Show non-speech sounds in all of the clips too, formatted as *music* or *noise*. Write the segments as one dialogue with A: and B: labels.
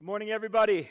A: Good morning, everybody.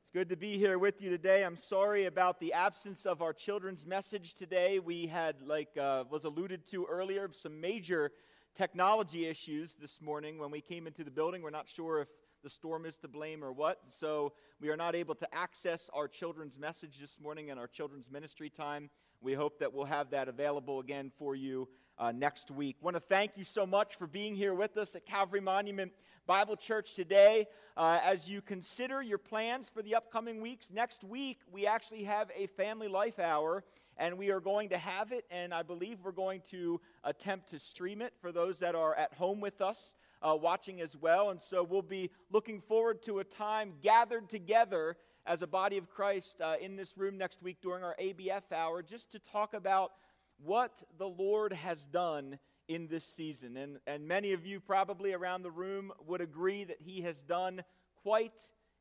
A: It's good to be here with you today. I'm sorry about the absence of our children's message today. We had, like uh, was alluded to earlier, some major technology issues this morning when we came into the building. We're not sure if the storm is to blame or what. So we are not able to access our children's message this morning and our children's ministry time. We hope that we'll have that available again for you uh, next week. Want to thank you so much for being here with us at Calvary Monument Bible Church today. Uh, as you consider your plans for the upcoming weeks, next week we actually have a family life hour, and we are going to have it, and I believe we're going to attempt to stream it for those that are at home with us. Uh, watching as well. And so we'll be looking forward to a time gathered together as a body of Christ uh, in this room next week during our ABF hour just to talk about what the Lord has done in this season. And, and many of you probably around the room would agree that he has done quite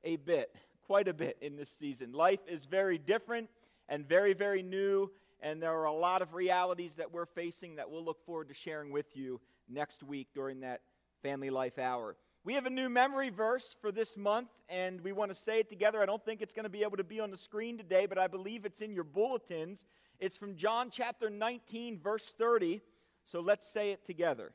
A: a bit, quite a bit in this season. Life is very different and very, very new, and there are a lot of realities that we're facing that we'll look forward to sharing with you next week during that Family Life Hour. We have a new memory verse for this month, and we want to say it together. I don't think it's going to be able to be on the screen today, but I believe it's in your bulletins. It's from John chapter 19, verse 30. So let's say it together.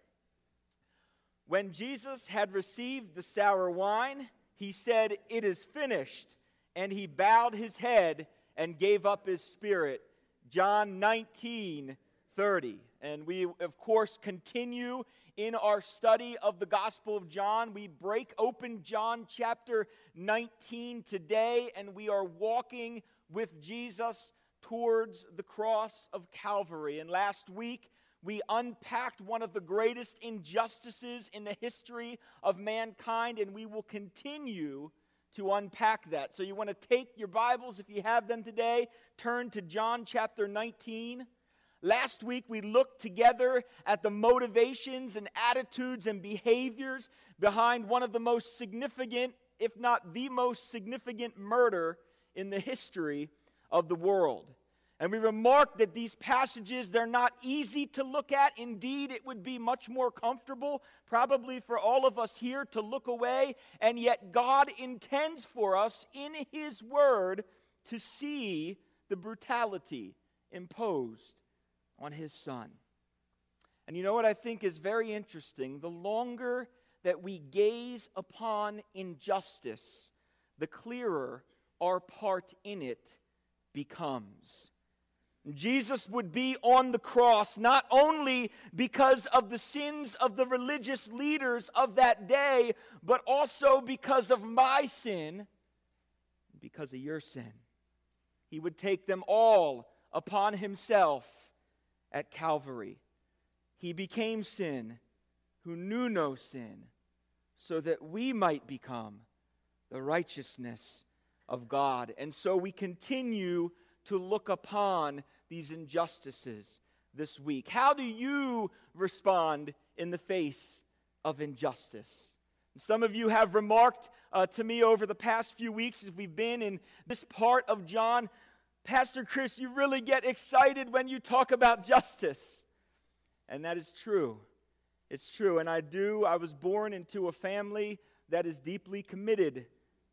A: When Jesus had received the sour wine, he said, It is finished. And he bowed his head and gave up his spirit. John 19, 30. And we, of course, continue in our study of the Gospel of John. We break open John chapter 19 today, and we are walking with Jesus towards the cross of Calvary. And last week, we unpacked one of the greatest injustices in the history of mankind, and we will continue to unpack that. So, you want to take your Bibles, if you have them today, turn to John chapter 19. Last week, we looked together at the motivations and attitudes and behaviors behind one of the most significant, if not the most significant, murder in the history of the world. And we remarked that these passages, they're not easy to look at. Indeed, it would be much more comfortable, probably for all of us here, to look away. And yet, God intends for us in His Word to see the brutality imposed on His Son. And you know what I think is very interesting? The longer that we gaze upon injustice, the clearer our part in it becomes. Jesus would be on the cross not only because of the sins of the religious leaders of that day, but also because of my sin, because of your sin. He would take them all upon himself at Calvary. He became sin who knew no sin, so that we might become the righteousness of God. And so we continue to look upon these injustices this week? How do you respond in the face of injustice? Some of you have remarked uh, to me over the past few weeks as we've been in this part of John, Pastor Chris, you really get excited when you talk about justice. And that is true. It's true. And I do. I was born into a family that is deeply committed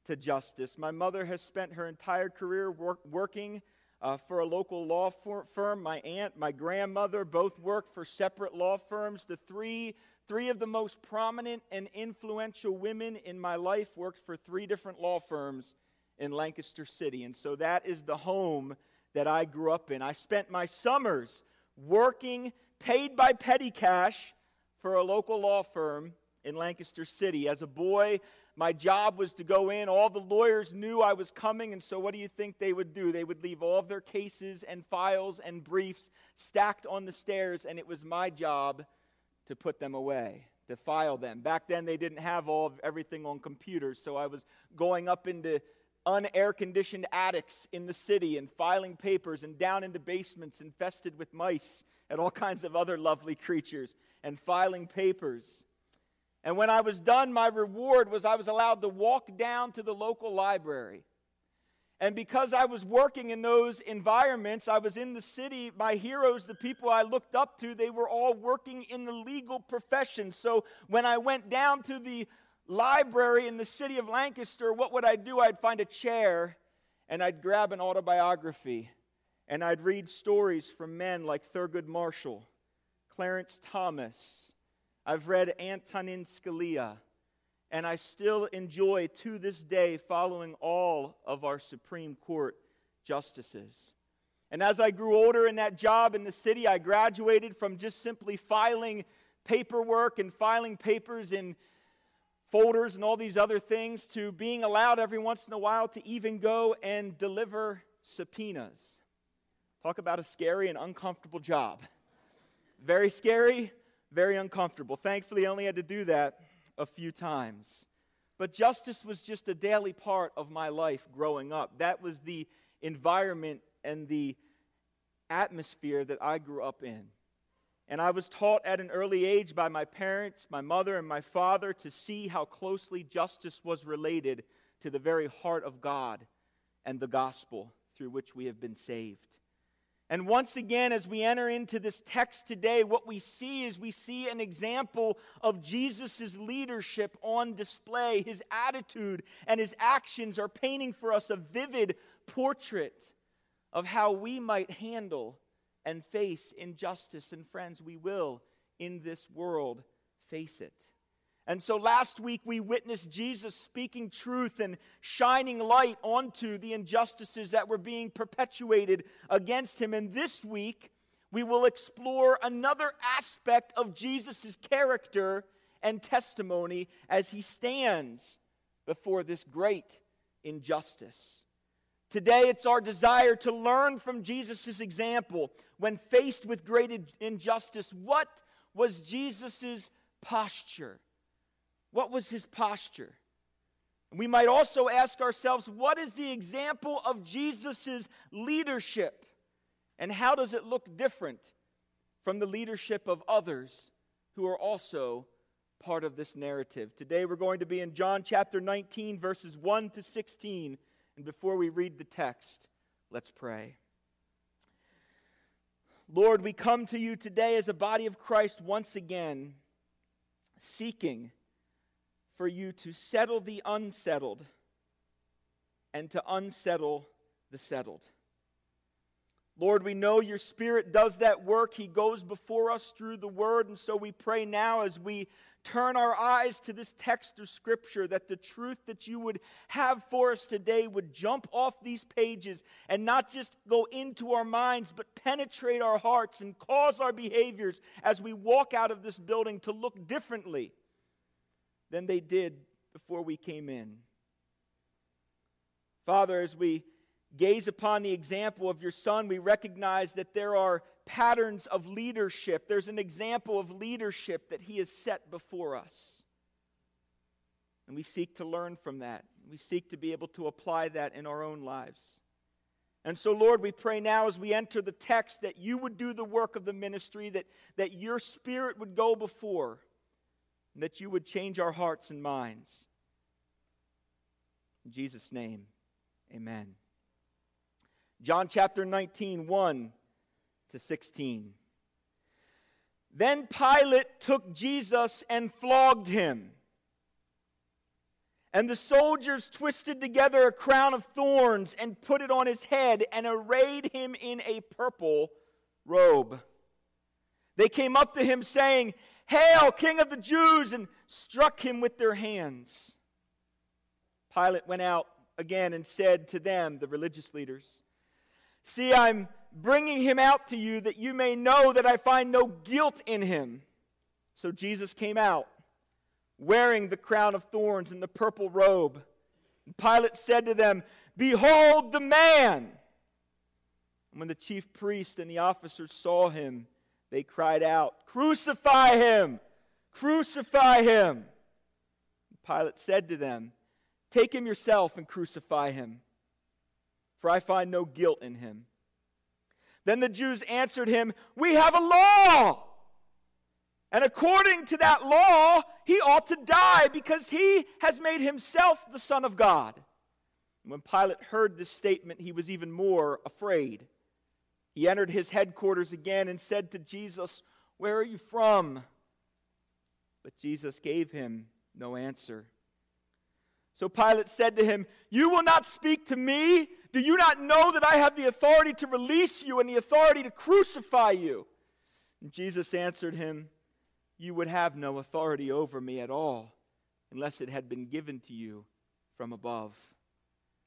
A: to justice. My mother has spent her entire career work, working uh, for a local law firm. My aunt, my grandmother both worked for separate law firms. The three, three of the most prominent and influential women in my life worked for three different law firms in Lancaster City. And so that is the home that I grew up in. I spent my summers working, paid by petty cash, for a local law firm in Lancaster City. As a boy, my job was to go in. All the lawyers knew I was coming, and so what do you think they would do? They would leave all of their cases and files and briefs stacked on the stairs, and it was my job to put them away, to file them. Back then, they didn't have all of everything on computers, so I was going up into unair conditioned attics in the city and filing papers and down into basements infested with mice and all kinds of other lovely creatures and filing papers. And when I was done, my reward was I was allowed to walk down to the local library. And because I was working in those environments, I was in the city, my heroes, the people I looked up to, they were all working in the legal profession. So when I went down to the library in the city of Lancaster, what would I do? I'd find a chair and I'd grab an autobiography and I'd read stories from men like Thurgood Marshall, Clarence Thomas. I've read Antonin Scalia, and I still enjoy to this day following all of our Supreme Court justices. And as I grew older in that job in the city, I graduated from just simply filing paperwork and filing papers in folders and all these other things to being allowed every once in a while to even go and deliver subpoenas. Talk about a scary and uncomfortable job. Very scary, very uncomfortable. Thankfully, I only had to do that a few times. But justice was just a daily part of my life growing up. That was the environment and the atmosphere that I grew up in. And I was taught at an early age by my parents, my mother, and my father to see how closely justice was related to the very heart of God and the gospel through which we have been saved. And once again, as we enter into this text today, what we see is we see an example of Jesus' leadership on display. His attitude and his actions are painting for us a vivid portrait of how we might handle and face injustice. And friends, we will in this world face it. And so last week we witnessed Jesus speaking truth and shining light onto the injustices that were being perpetuated against him. And this week we will explore another aspect of Jesus' character and testimony as he stands before this great injustice. Today, it's our desire to learn from Jesus' example when faced with great injustice. What was Jesus' posture? What was his posture? We might also ask ourselves what is the example of Jesus' leadership? And how does it look different from the leadership of others who are also part of this narrative? Today we're going to be in John chapter 19, verses 1 to 16. And before we read the text, let's pray. Lord, we come to you today as a body of Christ once again, seeking for you to settle the unsettled and to unsettle the settled. Lord, we know your Spirit does that work. He goes before us through the Word. And so we pray now as we turn our eyes to this text of Scripture that the truth that you would have for us today would jump off these pages and not just go into our minds, but penetrate our hearts and cause our behaviors as we walk out of this building to look differently than they did before we came in. Father, as we gaze upon the example of your Son, we recognize that there are patterns of leadership. There's an example of leadership that He has set before us. And we seek to learn from that. We seek to be able to apply that in our own lives. And so, Lord, we pray now as we enter the text that you would do the work of the ministry, that, that your Spirit would go before and that you would change our hearts and minds. In Jesus' name, amen. John chapter 19, 1 to 16. Then Pilate took Jesus and flogged him. And the soldiers twisted together a crown of thorns and put it on his head and arrayed him in a purple robe. They came up to him saying, Hail, King of the Jews, and struck him with their hands. Pilate went out again and said to them, the religious leaders, See, I'm bringing him out to you that you may know that I find no guilt in him. So Jesus came out, wearing the crown of thorns and the purple robe. And Pilate said to them, Behold the man! And when the chief priest and the officers saw him, they cried out, Crucify him! Crucify him! Pilate said to them, Take him yourself and crucify him, for I find no guilt in him. Then the Jews answered him, We have a law. And according to that law, he ought to die because he has made himself the Son of God. And when Pilate heard this statement, he was even more afraid. He entered his headquarters again and said to Jesus, Where are you from? But Jesus gave him no answer. So Pilate said to him, You will not speak to me? Do you not know that I have the authority to release you and the authority to crucify you? And Jesus answered him, You would have no authority over me at all unless it had been given to you from above.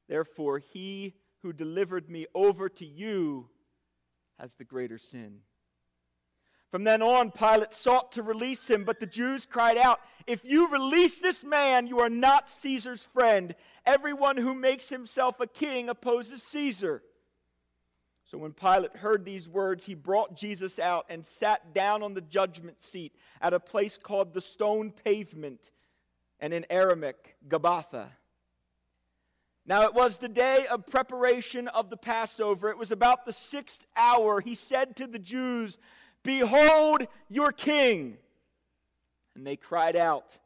A: Therefore, he who delivered me over to you has the greater sin. From then on, Pilate sought to release him, but the Jews cried out, If you release this man, you are not Caesar's friend. Everyone who makes himself a king opposes Caesar. So when Pilate heard these words, he brought Jesus out and sat down on the judgment seat at a place called the stone pavement, and in Aramaic, Gabbatha. Now it was the day of preparation of the Passover. It was about the sixth hour. He said to the Jews, Behold your king. And they cried out,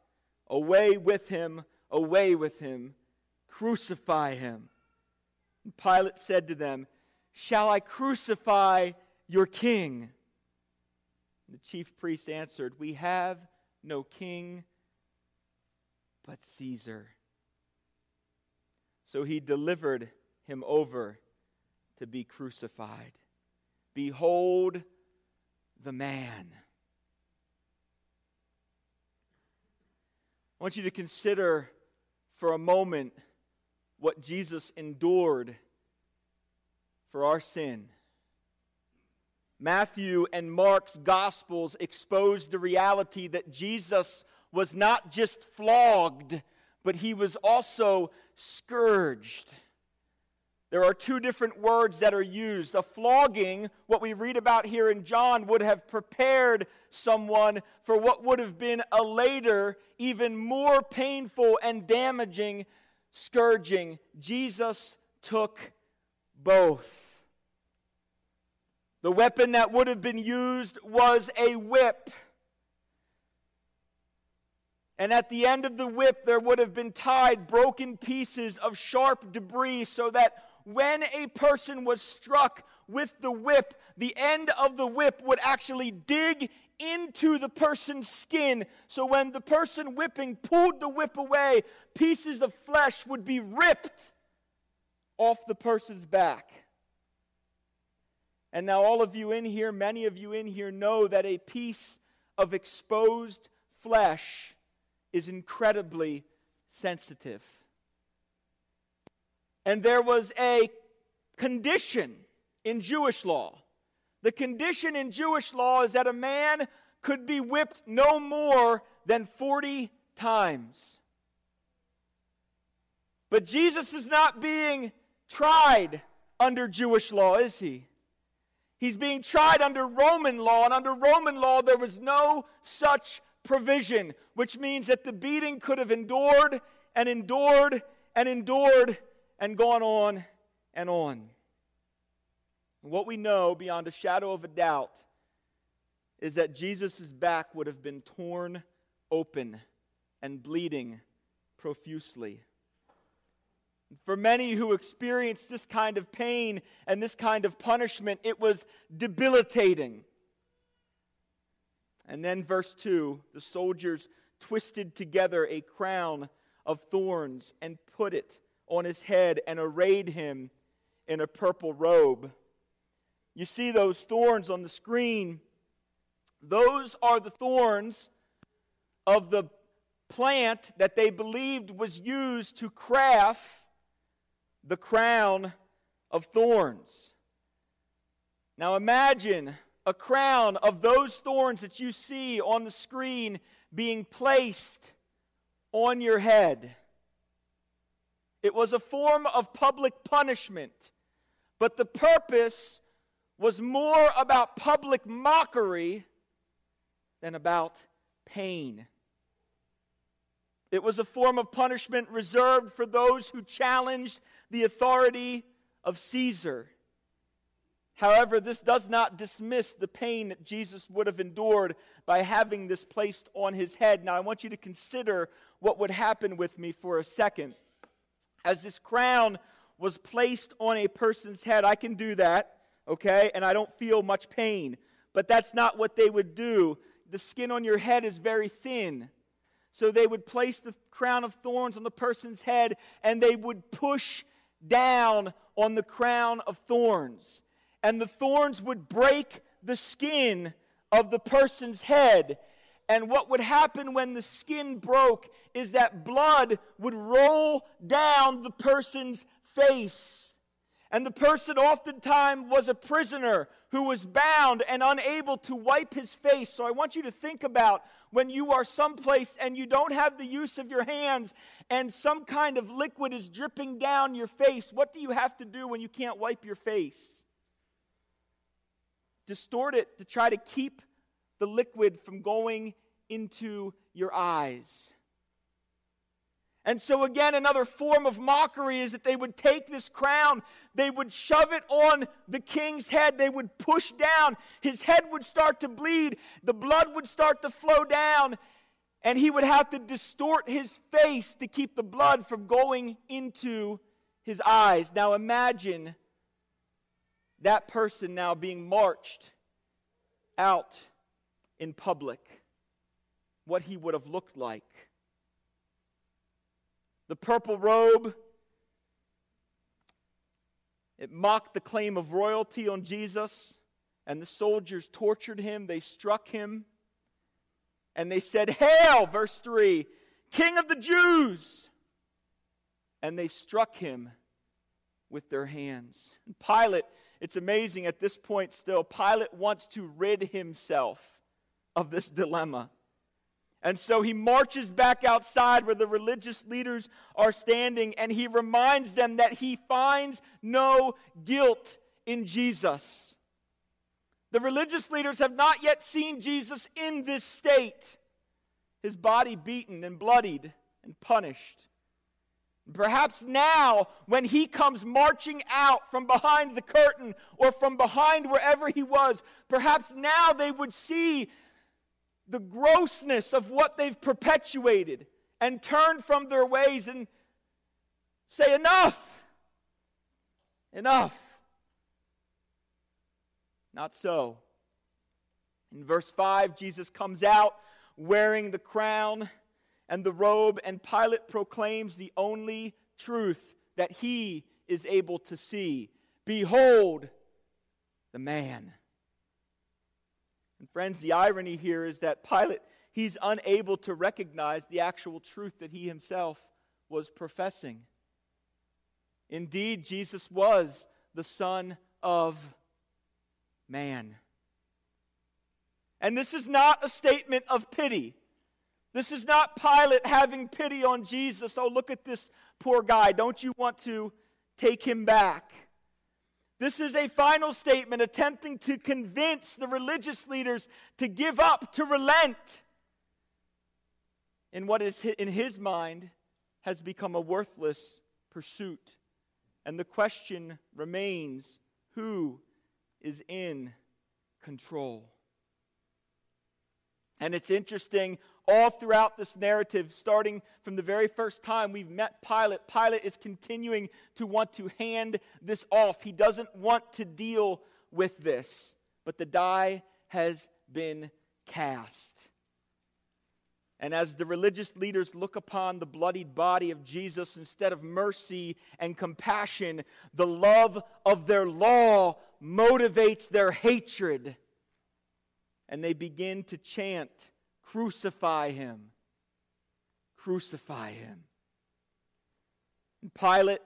A: Away with him, away with him, crucify him. And Pilate said to them, Shall I crucify your king? And the chief priests answered, We have no king but Caesar. So he delivered him over to be crucified. Behold the man. I want you to consider for a moment what Jesus endured for our sin. Matthew and Mark's Gospels expose the reality that Jesus was not just flogged, but he was also scourged. There are two different words that are used. A flogging, what we read about here in John, would have prepared someone for what would have been a later, even more painful and damaging scourging. Jesus took both. The weapon that would have been used was a whip. And at the end of the whip, there would have been tied broken pieces of sharp debris so that when a person was struck with the whip, the end of the whip would actually dig into the person's skin. So when the person whipping pulled the whip away, pieces of flesh would be ripped off the person's back. And now, all of you in here, many of you in here, know that a piece of exposed flesh is incredibly sensitive. And there was a condition in Jewish law. The condition in Jewish law is that a man could be whipped no more than 40 times. But Jesus is not being tried under Jewish law, is he? He's being tried under Roman law, and under Roman law, there was no such provision, which means that the beating could have endured and endured and endured and gone on and on. what we know beyond a shadow of a doubt is that Jesus' back would have been torn open and bleeding profusely. For many who experienced this kind of pain and this kind of punishment, it was debilitating. And then, verse 2 the soldiers twisted together a crown of thorns and put it on his head and arrayed him in a purple robe. You see those thorns on the screen. Those are the thorns of the plant that they believed was used to craft the crown of thorns. Now imagine a crown of those thorns that you see on the screen being placed on your head. It was a form of public punishment, but the purpose was more about public mockery than about pain. It was a form of punishment reserved for those who challenged the authority of Caesar. However, this does not dismiss the pain that Jesus would have endured by having this placed on his head. Now, I want you to consider what would happen with me for a second. As this crown was placed on a person's head, I can do that, okay, and I don't feel much pain. But that's not what they would do. The skin on your head is very thin. So they would place the crown of thorns on the person's head and they would push down on the crown of thorns. And the thorns would break the skin of the person's head. And what would happen when the skin broke is that blood would roll down the person's face. And the person oftentimes was a prisoner who was bound and unable to wipe his face. So I want you to think about when you are someplace and you don't have the use of your hands and some kind of liquid is dripping down your face. What do you have to do when you can't wipe your face? Distort it to try to keep the liquid from going into your eyes. And so, again, another form of mockery is that they would take this crown, they would shove it on the king's head, they would push down. His head would start to bleed, the blood would start to flow down, and he would have to distort his face to keep the blood from going into his eyes. Now, imagine that person now being marched out in public, what he would have looked like. The purple robe, it mocked the claim of royalty on Jesus, and the soldiers tortured him, they struck him, and they said, Hail, verse 3, King of the Jews! And they struck him with their hands. And Pilate, it's amazing at this point still, Pilate wants to rid himself of this dilemma. And so he marches back outside where the religious leaders are standing and he reminds them that he finds no guilt in Jesus. The religious leaders have not yet seen Jesus in this state, his body beaten and bloodied and punished. Perhaps now, when he comes marching out from behind the curtain or from behind wherever he was, perhaps now they would see the grossness of what they've perpetuated and turn from their ways and say, Enough! Enough! Not so. In verse 5, Jesus comes out wearing the crown and the robe, and Pilate proclaims the only truth that he is able to see Behold the man. And friends, the irony here is that Pilate, he's unable to recognize the actual truth that he himself was professing. Indeed, Jesus was the Son of Man. And this is not a statement of pity. This is not Pilate having pity on Jesus. Oh, look at this poor guy. Don't you want to take him back? This is a final statement attempting to convince the religious leaders to give up, to relent in what is in his mind has become a worthless pursuit. And the question remains who is in control? And it's interesting all throughout this narrative, starting from the very first time we've met Pilate, Pilate is continuing to want to hand this off. He doesn't want to deal with this, but the die has been cast. And as the religious leaders look upon the bloodied body of Jesus, instead of mercy and compassion, the love of their law motivates their hatred. And they begin to chant, Crucify him. Crucify him. And Pilate,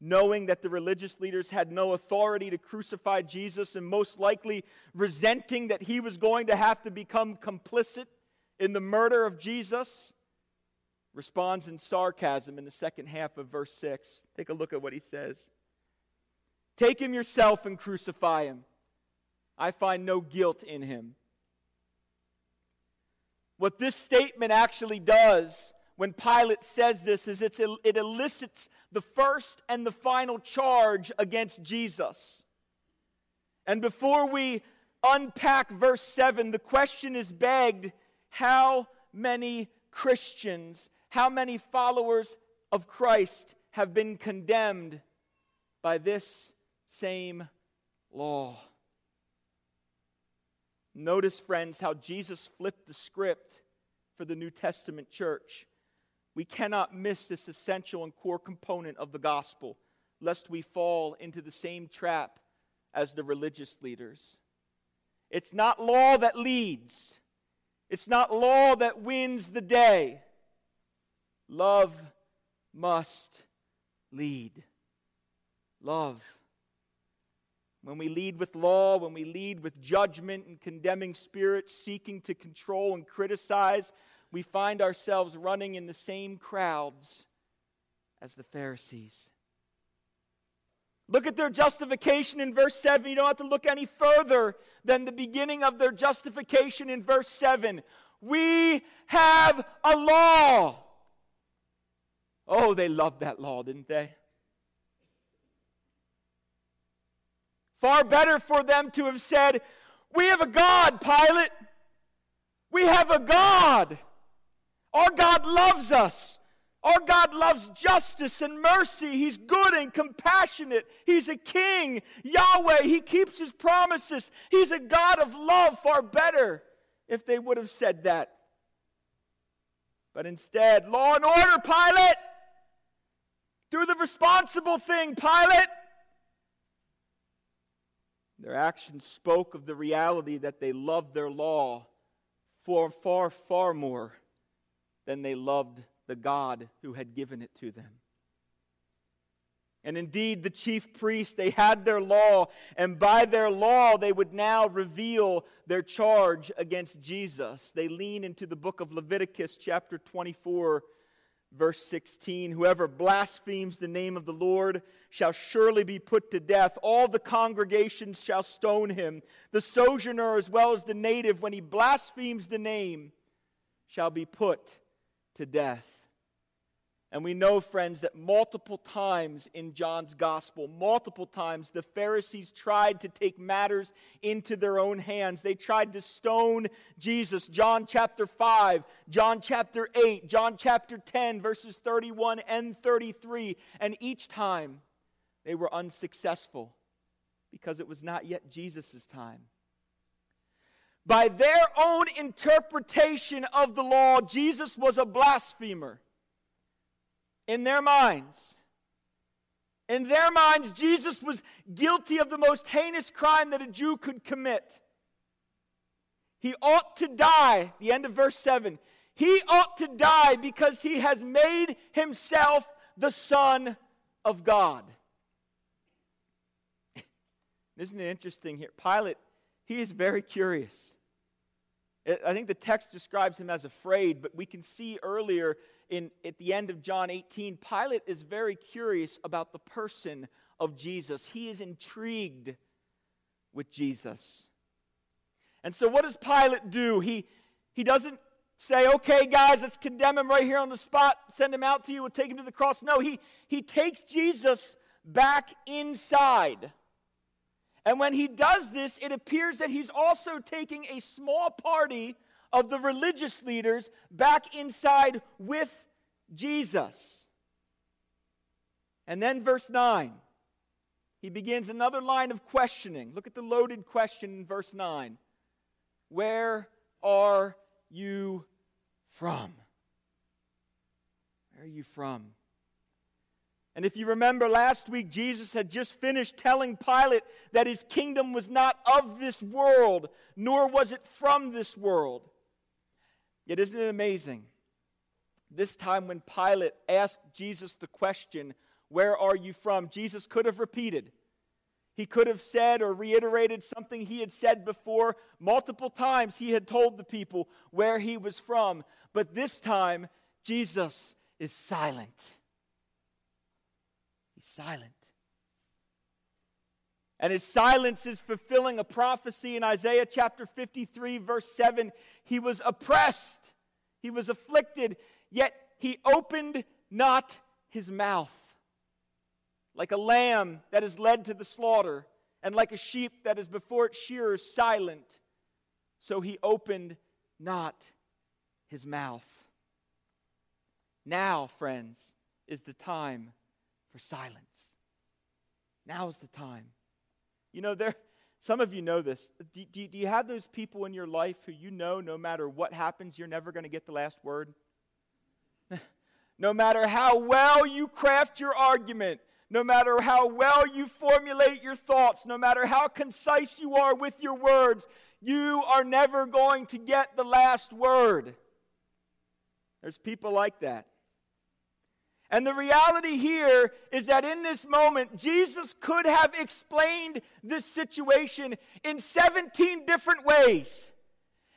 A: knowing that the religious leaders had no authority to crucify Jesus and most likely resenting that he was going to have to become complicit in the murder of Jesus, responds in sarcasm in the second half of verse 6. Take a look at what he says. Take him yourself and crucify him. I find no guilt in him. What this statement actually does when Pilate says this is it elicits the first and the final charge against Jesus. And before we unpack verse 7, the question is begged how many Christians, how many followers of Christ have been condemned by this same law? Notice, friends, how Jesus flipped the script for the New Testament church. We cannot miss this essential and core component of the gospel, lest we fall into the same trap as the religious leaders. It's not law that leads, it's not law that wins the day. Love must lead. Love. When we lead with law, when we lead with judgment and condemning spirits seeking to control and criticize, we find ourselves running in the same crowds as the Pharisees. Look at their justification in verse 7. You don't have to look any further than the beginning of their justification in verse 7. We have a law. Oh, they loved that law, didn't they? Far better for them to have said, We have a God, Pilate. We have a God. Our God loves us. Our God loves justice and mercy. He's good and compassionate. He's a king. Yahweh, He keeps His promises. He's a God of love, far better if they would have said that. But instead, law and order, Pilate. Do the responsible thing, Pilate. Their actions spoke of the reality that they loved their law for far, far more than they loved the God who had given it to them. And indeed, the chief priests, they had their law, and by their law, they would now reveal their charge against Jesus. They lean into the book of Leviticus, chapter 24, verse 16 Whoever blasphemes the name of the Lord shall surely be put to death. All the congregations shall stone him. The sojourner, as well as the native, when he blasphemes the name, shall be put to death. And we know, friends, that multiple times in John's gospel, multiple times, the Pharisees tried to take matters into their own hands. They tried to stone Jesus. John chapter 5, John chapter 8, John chapter 10, verses 31 and 33. And each time they were unsuccessful because it was not yet Jesus' time. By their own interpretation of the law, Jesus was a blasphemer. In their minds, in their minds, Jesus was guilty of the most heinous crime that a Jew could commit. He ought to die, the end of verse 7. He ought to die because he has made himself the Son of God. Isn't it interesting here? Pilate he is very curious. I think the text describes him as afraid, but we can see earlier in, at the end of John 18, Pilate is very curious about the person of Jesus. He is intrigued with Jesus. And so, what does Pilate do? He, he doesn't say, okay, guys, let's condemn him right here on the spot, send him out to you, we'll take him to the cross. No, he, he takes Jesus back inside and when he does this, it appears that he's also taking a small party of the religious leaders back inside with Jesus. And then, verse 9, he begins another line of questioning. Look at the loaded question in verse 9 Where are you from? Where are you from? And if you remember last week, Jesus had just finished telling Pilate that his kingdom was not of this world, nor was it from this world. Yet, isn't it amazing? This time, when Pilate asked Jesus the question, Where are you from? Jesus could have repeated. He could have said or reiterated something he had said before. Multiple times he had told the people where he was from. But this time, Jesus is silent. He's silent. And his silence is fulfilling a prophecy in Isaiah chapter 53, verse 7. He was oppressed, he was afflicted, yet he opened not his mouth. Like a lamb that is led to the slaughter, and like a sheep that is before its shearers silent, so he opened not his mouth. Now, friends, is the time for silence. Now is the time. You know, there, Some of you know this. Do, do, do you have those people in your life who you know no matter what happens, you're never going to get the last word? *laughs* no matter how well you craft your argument, no matter how well you formulate your thoughts, no matter how concise you are with your words, you are never going to get the last word. There's people like that. And the reality here is that in this moment, Jesus could have explained this situation in 17 different ways.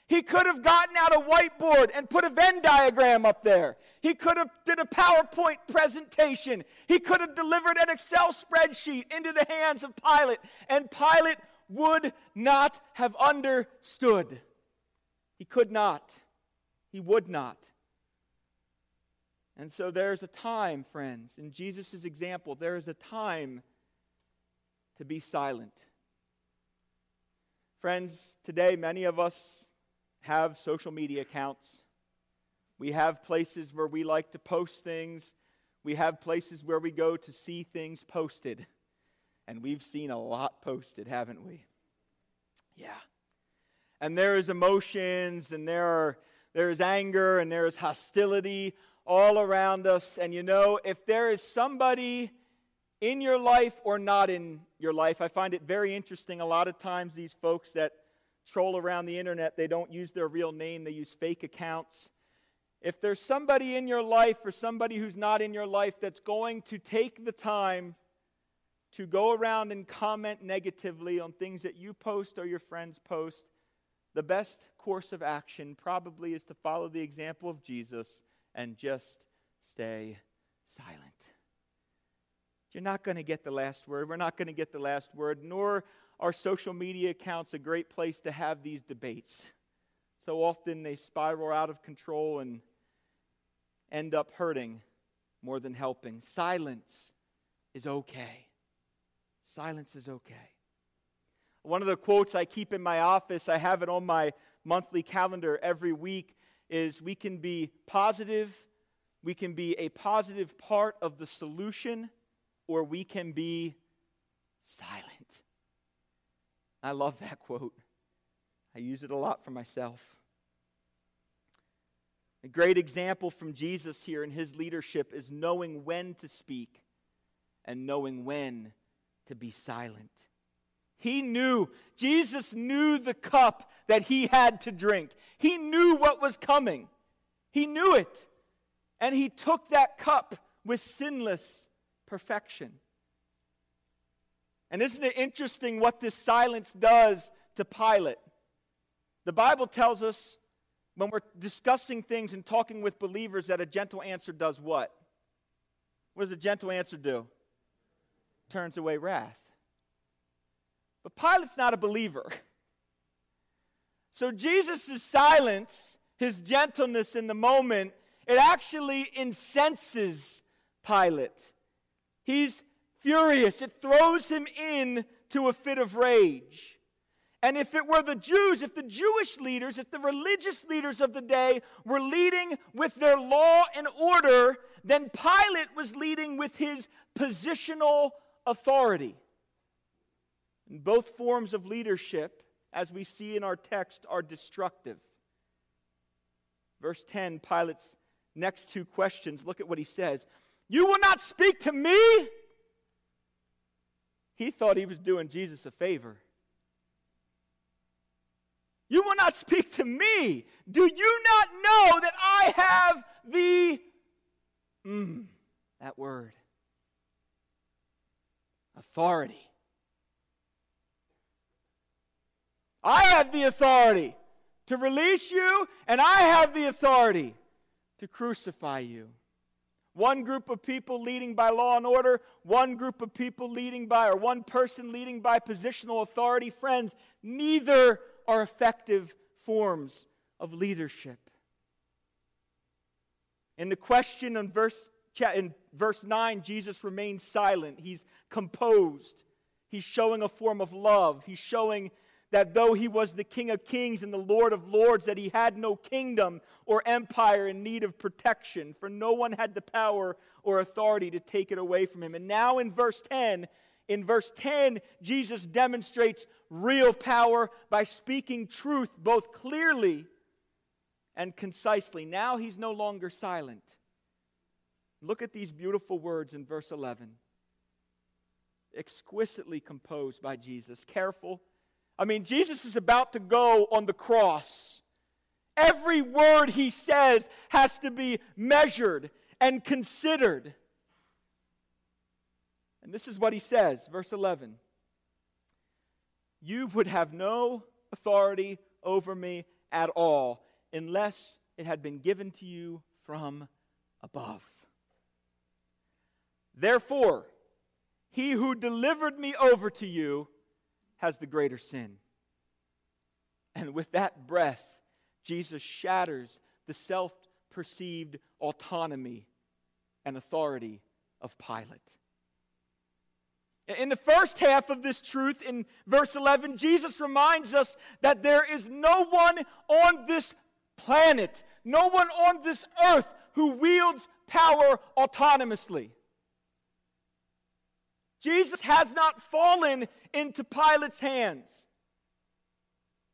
A: He could have gotten out a whiteboard and put a Venn diagram up there. He could have did a PowerPoint presentation. He could have delivered an Excel spreadsheet into the hands of Pilate, and Pilate would not have understood. He could not. He would not. And so there's a time, friends, in Jesus' example, there is a time to be silent. Friends, today many of us have social media accounts. We have places where we like to post things. We have places where we go to see things posted. And we've seen a lot posted, haven't we? Yeah. And there is emotions, and there, are, there is anger, and there is hostility all around us. And you know, if there is somebody in your life or not in your life, I find it very interesting. A lot of times, these folks that troll around the internet, they don't use their real name, they use fake accounts. If there's somebody in your life or somebody who's not in your life that's going to take the time to go around and comment negatively on things that you post or your friends post, the best course of action probably is to follow the example of Jesus and just stay silent. You're not going to get the last word. We're not going to get the last word, nor are social media accounts a great place to have these debates. So often they spiral out of control and end up hurting more than helping. Silence is okay. Silence is okay. One of the quotes I keep in my office, I have it on my monthly calendar every week, is we can be positive, we can be a positive part of the solution, or we can be silent. I love that quote. I use it a lot for myself. A great example from Jesus here in his leadership is knowing when to speak and knowing when to be silent. He knew, Jesus knew the cup that he had to drink. He knew what was coming. He knew it. And he took that cup with sinless perfection. And isn't it interesting what this silence does to Pilate? The Bible tells us when we're discussing things and talking with believers that a gentle answer does what? What does a gentle answer do? Turns away wrath. Pilate's not a believer. So Jesus' silence, his gentleness in the moment, it actually incenses Pilate. He's furious. It throws him in to a fit of rage. And if it were the Jews, if the Jewish leaders, if the religious leaders of the day were leading with their law and order, then Pilate was leading with his positional authority. Both forms of leadership, as we see in our text, are destructive. Verse 10, Pilate's next two questions, look at what he says. You will not speak to me? He thought he was doing Jesus a favor. You will not speak to me. Do you not know that I have the, mm, that word, authority I have the authority to release you, and I have the authority to crucify you. One group of people leading by law and order, one group of people leading by, or one person leading by positional authority. Friends, neither are effective forms of leadership. In the question in verse, in verse 9, Jesus remains silent. He's composed. He's showing a form of love. He's showing that though he was the King of kings and the Lord of lords, that he had no kingdom or empire in need of protection, for no one had the power or authority to take it away from him. And now in verse 10, In verse 10, Jesus demonstrates real power by speaking truth both clearly and concisely. Now he's no longer silent. Look at these beautiful words in verse 11. Exquisitely composed by Jesus. Careful. I mean, Jesus is about to go on the cross. Every word he says has to be measured and considered. And this is what he says, verse 11 You would have no authority over me at all unless it had been given to you from above. Therefore, he who delivered me over to you has the greater sin. And with that breath, Jesus shatters the self perceived autonomy and authority of Pilate. In the first half of this truth, in verse 11, Jesus reminds us that there is no one on this planet, no one on this earth who wields power autonomously. Jesus has not fallen into Pilate's hands.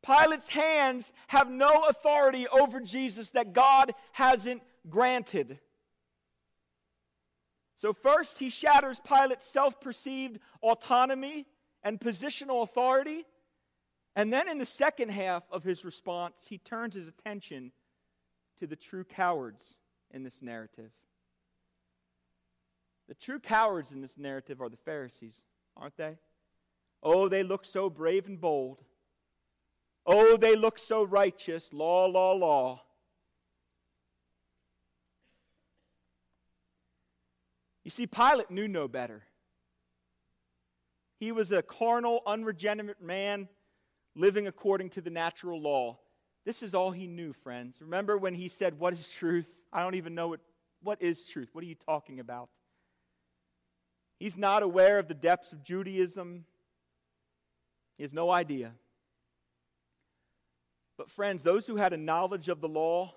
A: Pilate's hands have no authority over Jesus that God hasn't granted. So, first, he shatters Pilate's self perceived autonomy and positional authority. And then, in the second half of his response, he turns his attention to the true cowards in this narrative. The true cowards in this narrative are the Pharisees, aren't they? Oh, they look so brave and bold. Oh, they look so righteous. Law, law, law. You see, Pilate knew no better. He was a carnal, unregenerate man living according to the natural law. This is all he knew, friends. Remember when he said, What is truth? I don't even know what, what is truth. What are you talking about? He's not aware of the depths of Judaism. He has no idea. But, friends, those who had a knowledge of the law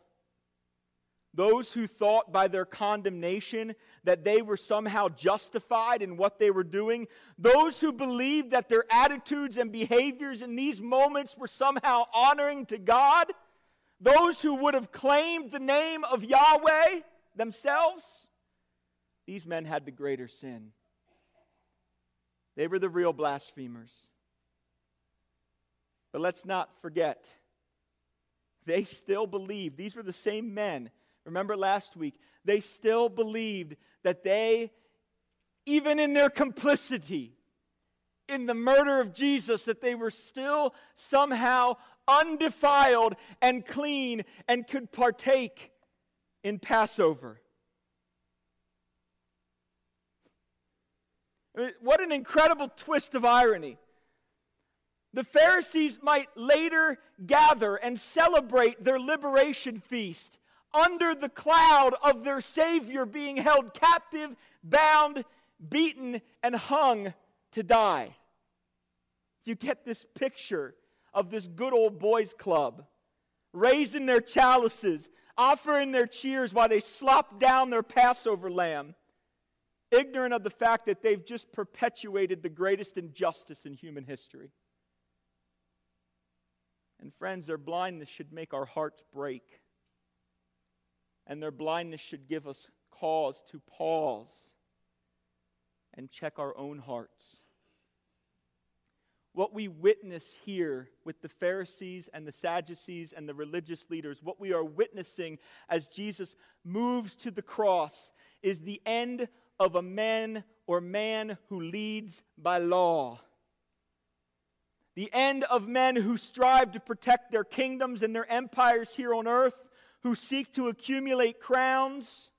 A: those who thought by their condemnation that they were somehow justified in what they were doing. Those who believed that their attitudes and behaviors in these moments were somehow honoring to God. Those who would have claimed the name of Yahweh themselves. These men had the greater sin. They were the real blasphemers. But let's not forget, they still believed. These were the same men Remember last week, they still believed that they, even in their complicity in the murder of Jesus, that they were still somehow undefiled and clean and could partake in Passover. What an incredible twist of irony. The Pharisees might later gather and celebrate their liberation feast under the cloud of their Savior being held captive, bound, beaten, and hung to die. You get this picture of this good old boys club raising their chalices, offering their cheers while they slop down their Passover lamb, ignorant of the fact that they've just perpetuated the greatest injustice in human history. And friends, their blindness should make our hearts break and their blindness should give us cause to pause and check our own hearts. What we witness here with the Pharisees and the Sadducees and the religious leaders, what we are witnessing as Jesus moves to the cross, is the end of a man or man who leads by law. The end of men who strive to protect their kingdoms and their empires here on earth who seek to accumulate crowns,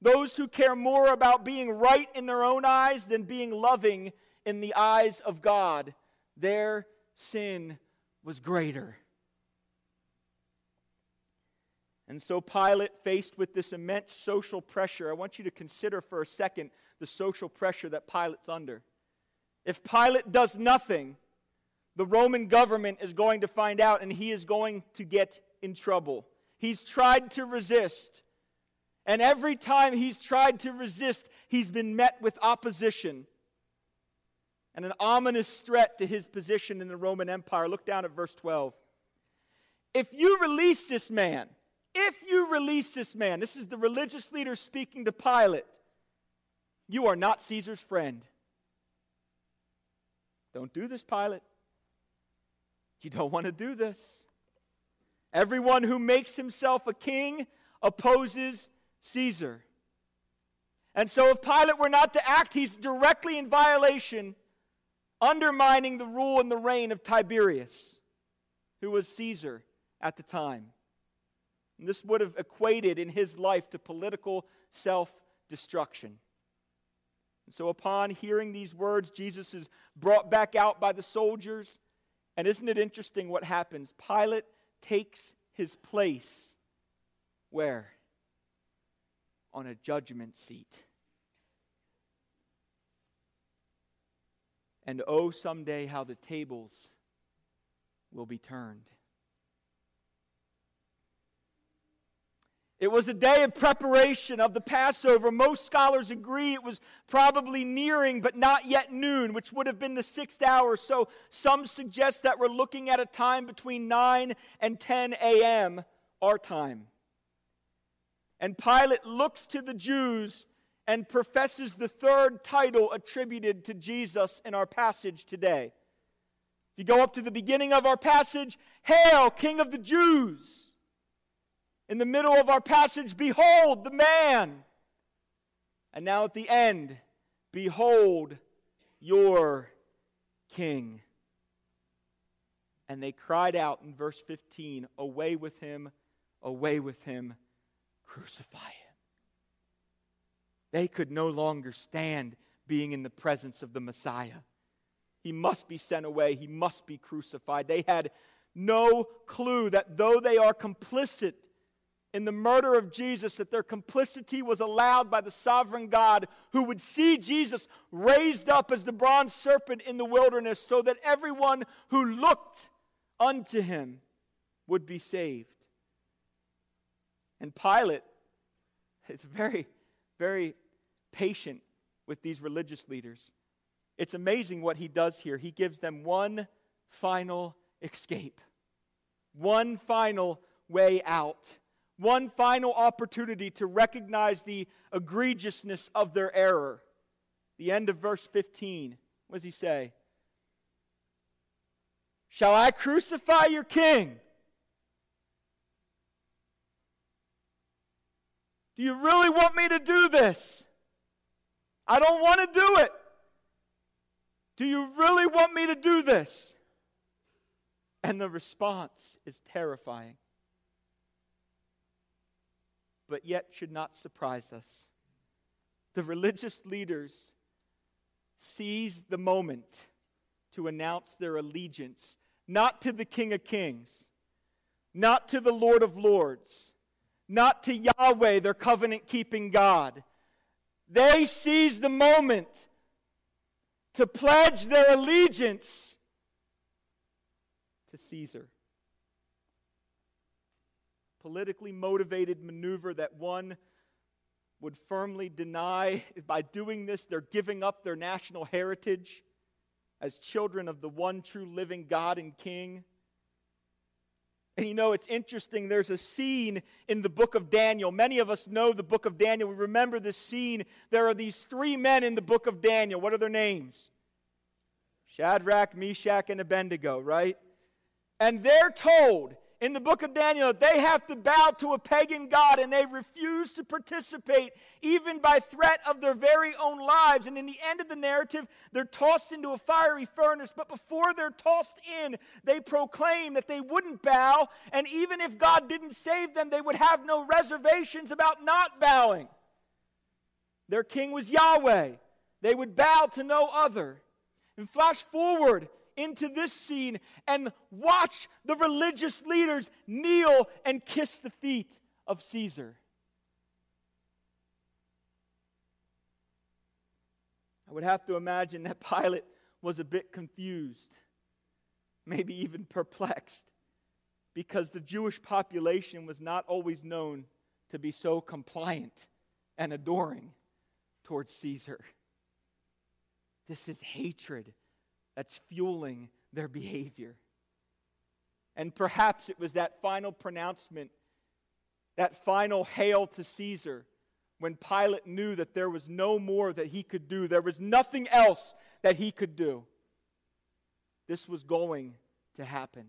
A: those who care more about being right in their own eyes than being loving in the eyes of God. Their sin was greater. And so Pilate, faced with this immense social pressure, I want you to consider for a second the social pressure that Pilate's under. If Pilate does nothing, the Roman government is going to find out and he is going to get in trouble. He's tried to resist. And every time he's tried to resist, he's been met with opposition. and an ominous threat to his position in the Roman Empire. Look down at verse 12. If you release this man, if you release this man, this is the religious leader speaking to Pilate, you are not Caesar's friend. Don't do this, Pilate. You don't want to do this. Everyone who makes himself a king opposes Caesar. And so, if Pilate were not to act, he's directly in violation, undermining the rule and the reign of Tiberius, who was Caesar at the time. And this would have equated in his life to political self destruction. And so, upon hearing these words, Jesus is brought back out by the soldiers. And isn't it interesting what happens? Pilate takes his place where? On a judgment seat. And oh, someday how the tables will be turned. It was a day of preparation of the Passover. Most scholars agree it was probably nearing, but not yet noon, which would have been the sixth hour. So some suggest that we're looking at a time between 9 and 10 a.m., our time. And Pilate looks to the Jews and professes the third title attributed to Jesus in our passage today. If you go up to the beginning of our passage, Hail, King of the Jews! In the middle of our passage, behold the man. And now at the end, behold your king. And they cried out in verse 15, Away with him, away with him, crucify him. They could no longer stand being in the presence of the Messiah. He must be sent away, he must be crucified. They had no clue that though they are complicit in the murder of Jesus that their complicity was allowed by the sovereign God who would see Jesus raised up as the bronze serpent in the wilderness so that everyone who looked unto him would be saved. And Pilate is very, very patient with these religious leaders. It's amazing what he does here. He gives them one final escape, one final way out one final opportunity to recognize the egregiousness of their error. The end of verse 15. What does he say? Shall I crucify your king? Do you really want me to do this? I don't want to do it. Do you really want me to do this? And the response is terrifying but yet should not surprise us. The religious leaders seized the moment to announce their allegiance not to the King of Kings, not to the Lord of Lords, not to Yahweh, their covenant keeping God. They seized the moment to pledge their allegiance to Caesar politically motivated maneuver that one would firmly deny. By doing this, they're giving up their national heritage as children of the one true living God and King. And you know, it's interesting. There's a scene in the book of Daniel. Many of us know the book of Daniel. We remember this scene. There are these three men in the book of Daniel. What are their names? Shadrach, Meshach, and Abednego, right? And they're told in the book of Daniel they have to bow to a pagan god and they refuse to participate, even by threat of their very own lives. And in the end of the narrative, they're tossed into a fiery furnace. But before they're tossed in, they proclaim that they wouldn't bow, and even if God didn't save them, they would have no reservations about not bowing. Their king was Yahweh, they would bow to no other. And flash forward into this scene and watch the religious leaders kneel and kiss the feet of Caesar. I would have to imagine that Pilate was a bit confused, maybe even perplexed, because the Jewish population was not always known to be so compliant and adoring towards Caesar. This is hatred that's fueling their behavior. And perhaps it was that final pronouncement, that final hail to Caesar, when Pilate knew that there was no more that he could do, there was nothing else that he could do. This was going to happen.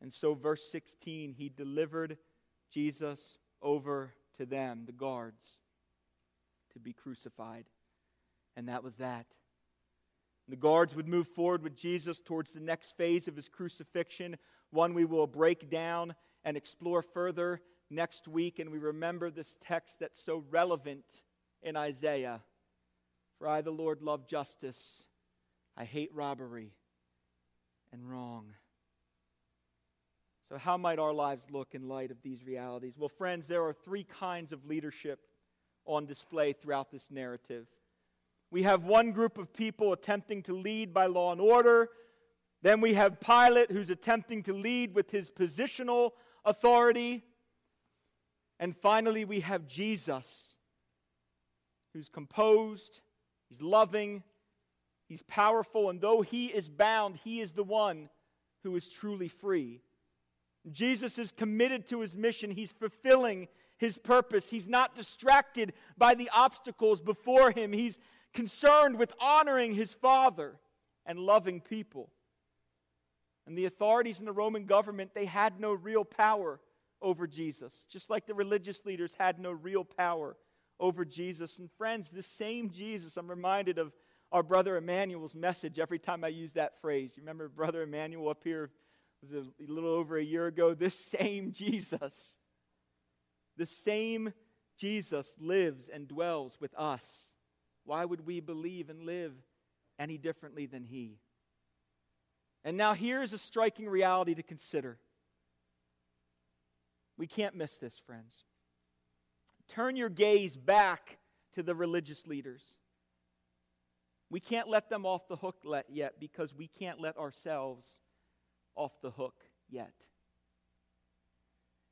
A: And so, verse 16, he delivered Jesus over to them, the guards, to be crucified. And that was that. The guards would move forward with Jesus towards the next phase of his crucifixion, one we will break down and explore further next week. And we remember this text that's so relevant in Isaiah For I, the Lord, love justice, I hate robbery and wrong. So, how might our lives look in light of these realities? Well, friends, there are three kinds of leadership on display throughout this narrative. We have one group of people attempting to lead by law and order. Then we have Pilate who's attempting to lead with his positional authority. And finally, we have Jesus who's composed, he's loving, he's powerful, and though he is bound, he is the one who is truly free. Jesus is committed to his mission. He's fulfilling his purpose. He's not distracted by the obstacles before him. He's concerned with honoring his Father and loving people. And the authorities in the Roman government, they had no real power over Jesus, just like the religious leaders had no real power over Jesus. And friends, this same Jesus, I'm reminded of our brother Emmanuel's message every time I use that phrase. You remember brother Emmanuel up here a little over a year ago, this same Jesus, the same Jesus lives and dwells with us. Why would we believe and live any differently than he? And now here's a striking reality to consider. We can't miss this, friends. Turn your gaze back to the religious leaders. We can't let them off the hook yet because we can't let ourselves off the hook yet.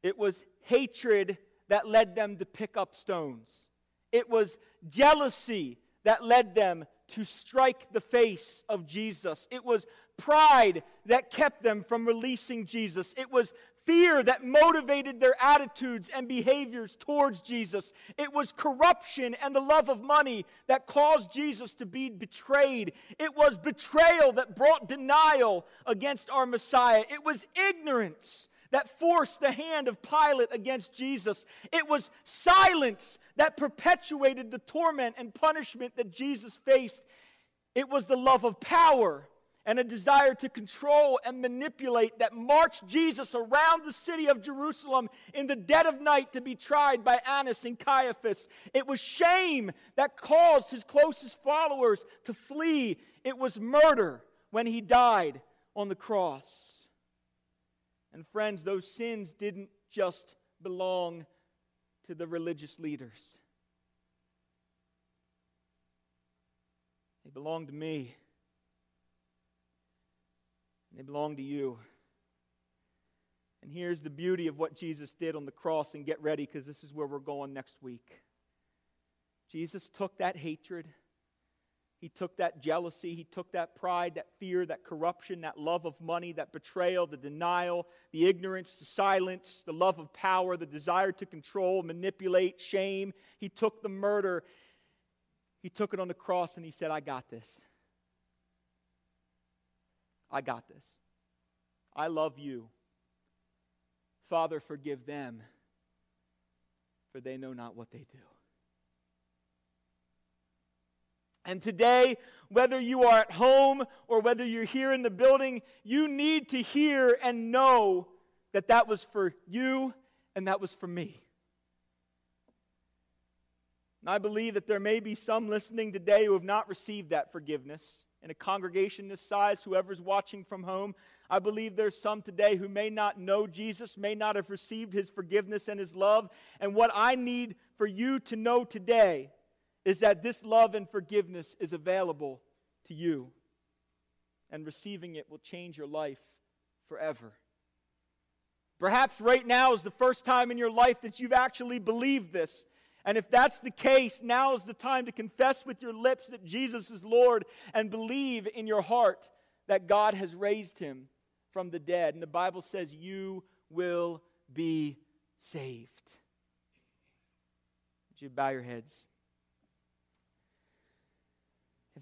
A: It was hatred that led them to pick up stones. It was jealousy that led them to strike the face of Jesus. It was pride that kept them from releasing Jesus. It was fear that motivated their attitudes and behaviors towards Jesus. It was corruption and the love of money that caused Jesus to be betrayed. It was betrayal that brought denial against our Messiah. It was ignorance that forced the hand of Pilate against Jesus. It was silence that perpetuated the torment and punishment that Jesus faced. It was the love of power and a desire to control and manipulate that marched Jesus around the city of Jerusalem in the dead of night to be tried by Annas and Caiaphas. It was shame that caused his closest followers to flee. It was murder when he died on the cross. And friends, those sins didn't just belong to the religious leaders, they belong to me. They belong to you. And here's the beauty of what Jesus did on the cross, and get ready because this is where we're going next week. Jesus took that hatred, he took that jealousy, he took that pride, that fear, that corruption, that love of money, that betrayal, the denial, the ignorance, the silence, the love of power, the desire to control, manipulate, shame. He took the murder, he took it on the cross, and he said, I got this. I got this. I love you. Father, forgive them, for they know not what they do. And today, whether you are at home or whether you're here in the building, you need to hear and know that that was for you and that was for me. And I believe that there may be some listening today who have not received that forgiveness in a congregation this size, whoever's watching from home, I believe there's some today who may not know Jesus, may not have received his forgiveness and his love. And what I need for you to know today is that this love and forgiveness is available to you. And receiving it will change your life forever. Perhaps right now is the first time in your life that you've actually believed this And if that's the case, now is the time to confess with your lips that Jesus is Lord and believe in your heart that God has raised him from the dead. And the Bible says you will be saved. Would you bow your heads?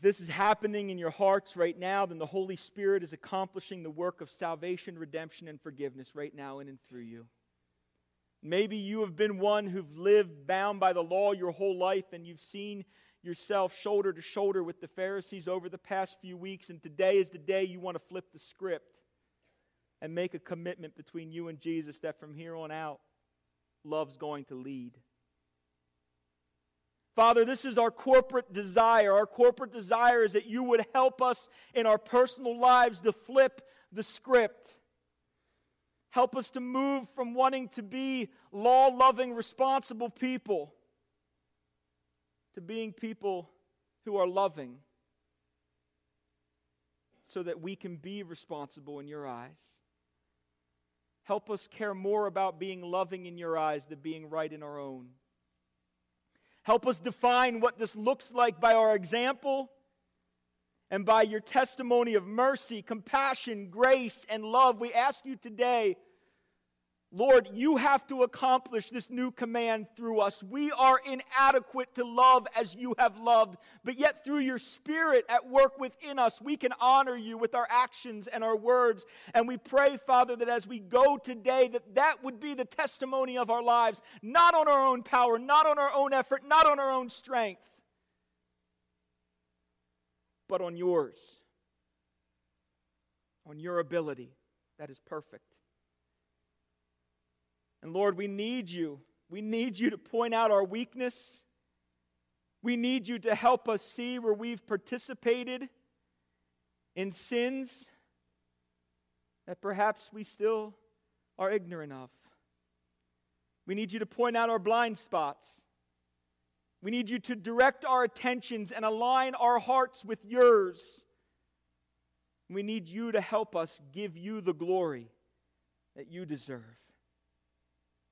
A: If this is happening in your hearts right now, then the Holy Spirit is accomplishing the work of salvation, redemption, and forgiveness right now in and through you. Maybe you have been one who've lived bound by the law your whole life and you've seen yourself shoulder to shoulder with the Pharisees over the past few weeks, and today is the day you want to flip the script and make a commitment between you and Jesus that from here on out, love's going to lead. Father, this is our corporate desire. Our corporate desire is that you would help us in our personal lives to flip the script. Help us to move from wanting to be law loving, responsible people to being people who are loving so that we can be responsible in your eyes. Help us care more about being loving in your eyes than being right in our own. Help us define what this looks like by our example and by your testimony of mercy, compassion, grace, and love. We ask you today Lord, you have to accomplish this new command through us. We are inadequate to love as you have loved, but yet through your Spirit at work within us, we can honor you with our actions and our words. And we pray, Father, that as we go today, that that would be the testimony of our lives, not on our own power, not on our own effort, not on our own strength, but on yours, on your ability that is perfect. And Lord, we need you. We need you to point out our weakness. We need you to help us see where we've participated in sins that perhaps we still are ignorant of. We need you to point out our blind spots. We need you to direct our attentions and align our hearts with yours. We need you to help us give you the glory that you deserve.